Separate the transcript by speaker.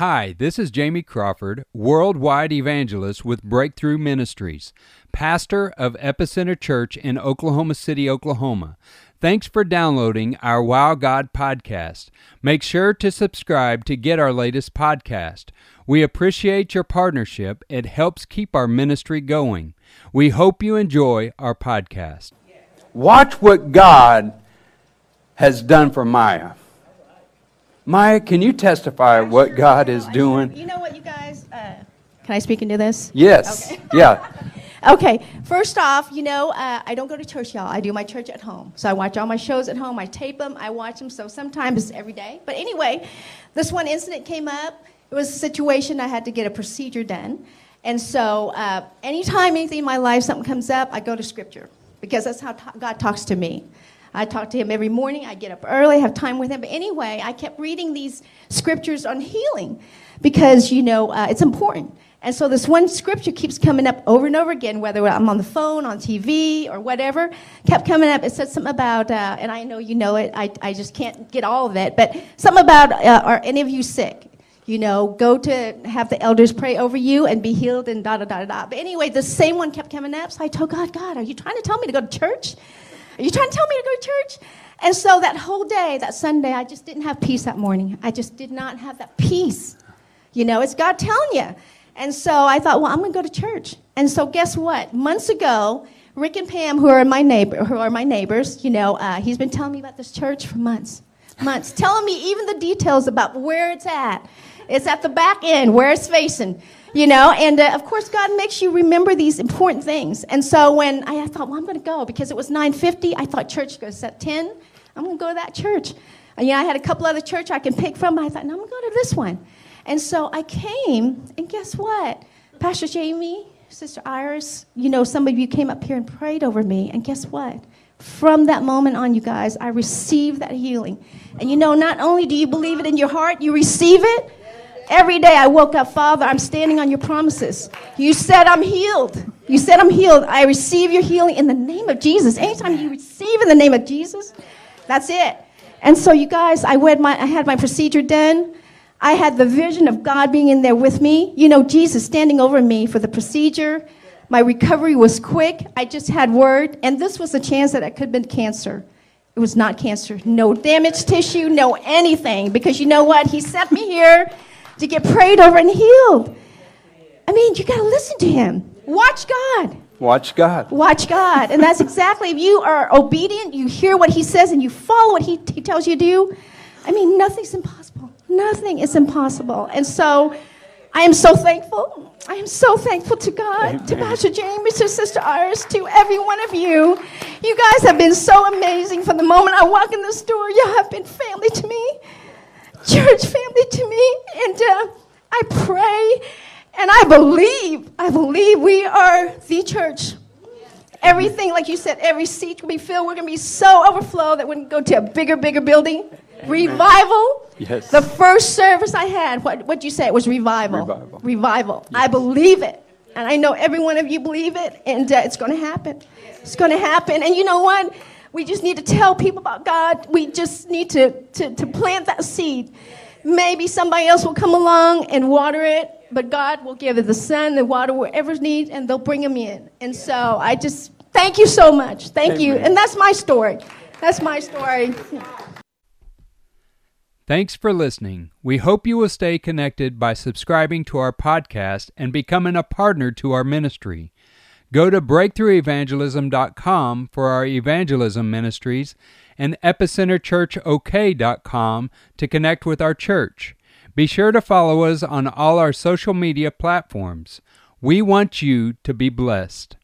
Speaker 1: Hi, this is Jamie Crawford, worldwide evangelist with Breakthrough Ministries, pastor of Epicenter Church in Oklahoma City, Oklahoma. Thanks for downloading our Wow God podcast. Make sure to subscribe to get our latest podcast. We appreciate your partnership. It helps keep our ministry going. We hope you enjoy our podcast. Watch what God has done for Mai. Mai, can you testify what God is doing?
Speaker 2: You know what, you guys? Uh, can I speak into this?
Speaker 1: Yes.
Speaker 2: Okay.
Speaker 1: Yeah.
Speaker 2: Okay, first off, you know, uh, I don't go to church, y'all. I do my church at home. So I watch all my shows at home. I tape them, I watch them. So sometimes every day. But anyway, this one incident came up. It was a situation I had to get a procedure done. And so uh, anytime anything in my life, something comes up, I go to Scripture because that's how t- God talks to me. I talk to him every morning. I get up early, have time with him. But anyway, I kept reading these scriptures on healing because, you know, uh, it's important. And so this one scripture keeps coming up over and over again, whether I'm on the phone, on TV, or whatever, kept coming up. It said something about, uh, and I know you know it, I, I just can't get all of it, but something about, uh, are any of you sick? You know, go to have the elders pray over you and be healed and da da da da. But anyway, the same one kept coming up. So I told God, God, are you trying to tell me to go to church? Are you trying to tell me to go to church? And so that whole day, that Sunday, I just didn't have peace that morning. I just did not have that peace. You know, it's God telling you. And so I thought, well, I'm going to go to church. And so guess what? Months ago, Rick and Pam, who are my neighbor, who are my neighbors, you know, uh, he's been telling me about this church for months, months, telling me even the details about where it's at. It's at the back end, where it's facing, you know. And uh, of course, God makes you remember these important things. And so when I, I thought, well, I'm going to go because it was 9:50, I thought church goes at 10. I'm going to go to that church. And yeah, I had a couple other church I can pick from. I thought, no, I'm going to go to this one. And so I came, and guess what? Pastor Jamie, Sister Iris, you know, some of you came up here and prayed over me, and guess what? From that moment on, you guys, I received that healing. And you know, not only do you believe it in your heart, you receive it. Every day I woke up, Father, I'm standing on your promises. You said I'm healed. You said I'm healed. I receive your healing in the name of Jesus. Anytime you receive in the name of Jesus, that's it. And so, you guys, I, my, I had my procedure done. I had the vision of God being in there with me. You know, Jesus standing over me for the procedure. My recovery was quick. I just had word. And this was a chance that it could have been cancer. It was not cancer. No damaged tissue, no anything. Because you know what? He sent me here to get prayed over and healed. I mean, you got to listen to him. Watch God.
Speaker 1: Watch God.
Speaker 2: Watch God. And that's exactly, if you are obedient, you hear what he says, and you follow what he, he tells you to do, I mean, nothing's impossible. Nothing is impossible. And so I am so thankful. I am so thankful to God, Amen. to Pastor James, to Sister Iris, to every one of you. You guys have been so amazing from the moment I walk in this door. You have been family to me, church family to me. And uh, I pray and I believe, I believe we are the church. Everything, like you said, every seat will be filled. We're going to be so overflow that we can go to a bigger, bigger building. Revival.
Speaker 1: Yes.
Speaker 2: The first service I had, what what you say? It was revival.
Speaker 1: Revival.
Speaker 2: Revival. Yes. I believe it, and I know every one of you believe it, and uh, it's going to happen. It's going to happen. And you know what? We just need to tell people about God. We just need to, to, to plant that seed. Maybe somebody else will come along and water it, but God will give it the sun, the water, wherever's needed, and they'll bring them in. And so I just thank you so much. Thank Amen. you. And that's my story. That's my story.
Speaker 1: Thanks for listening. We hope you will stay connected by subscribing to our podcast and becoming a partner to our ministry. Go to breakthroughevangelism.com for our evangelism ministries and epicenterchurchok.com to connect with our church. Be sure to follow us on all our social media platforms. We want you to be blessed.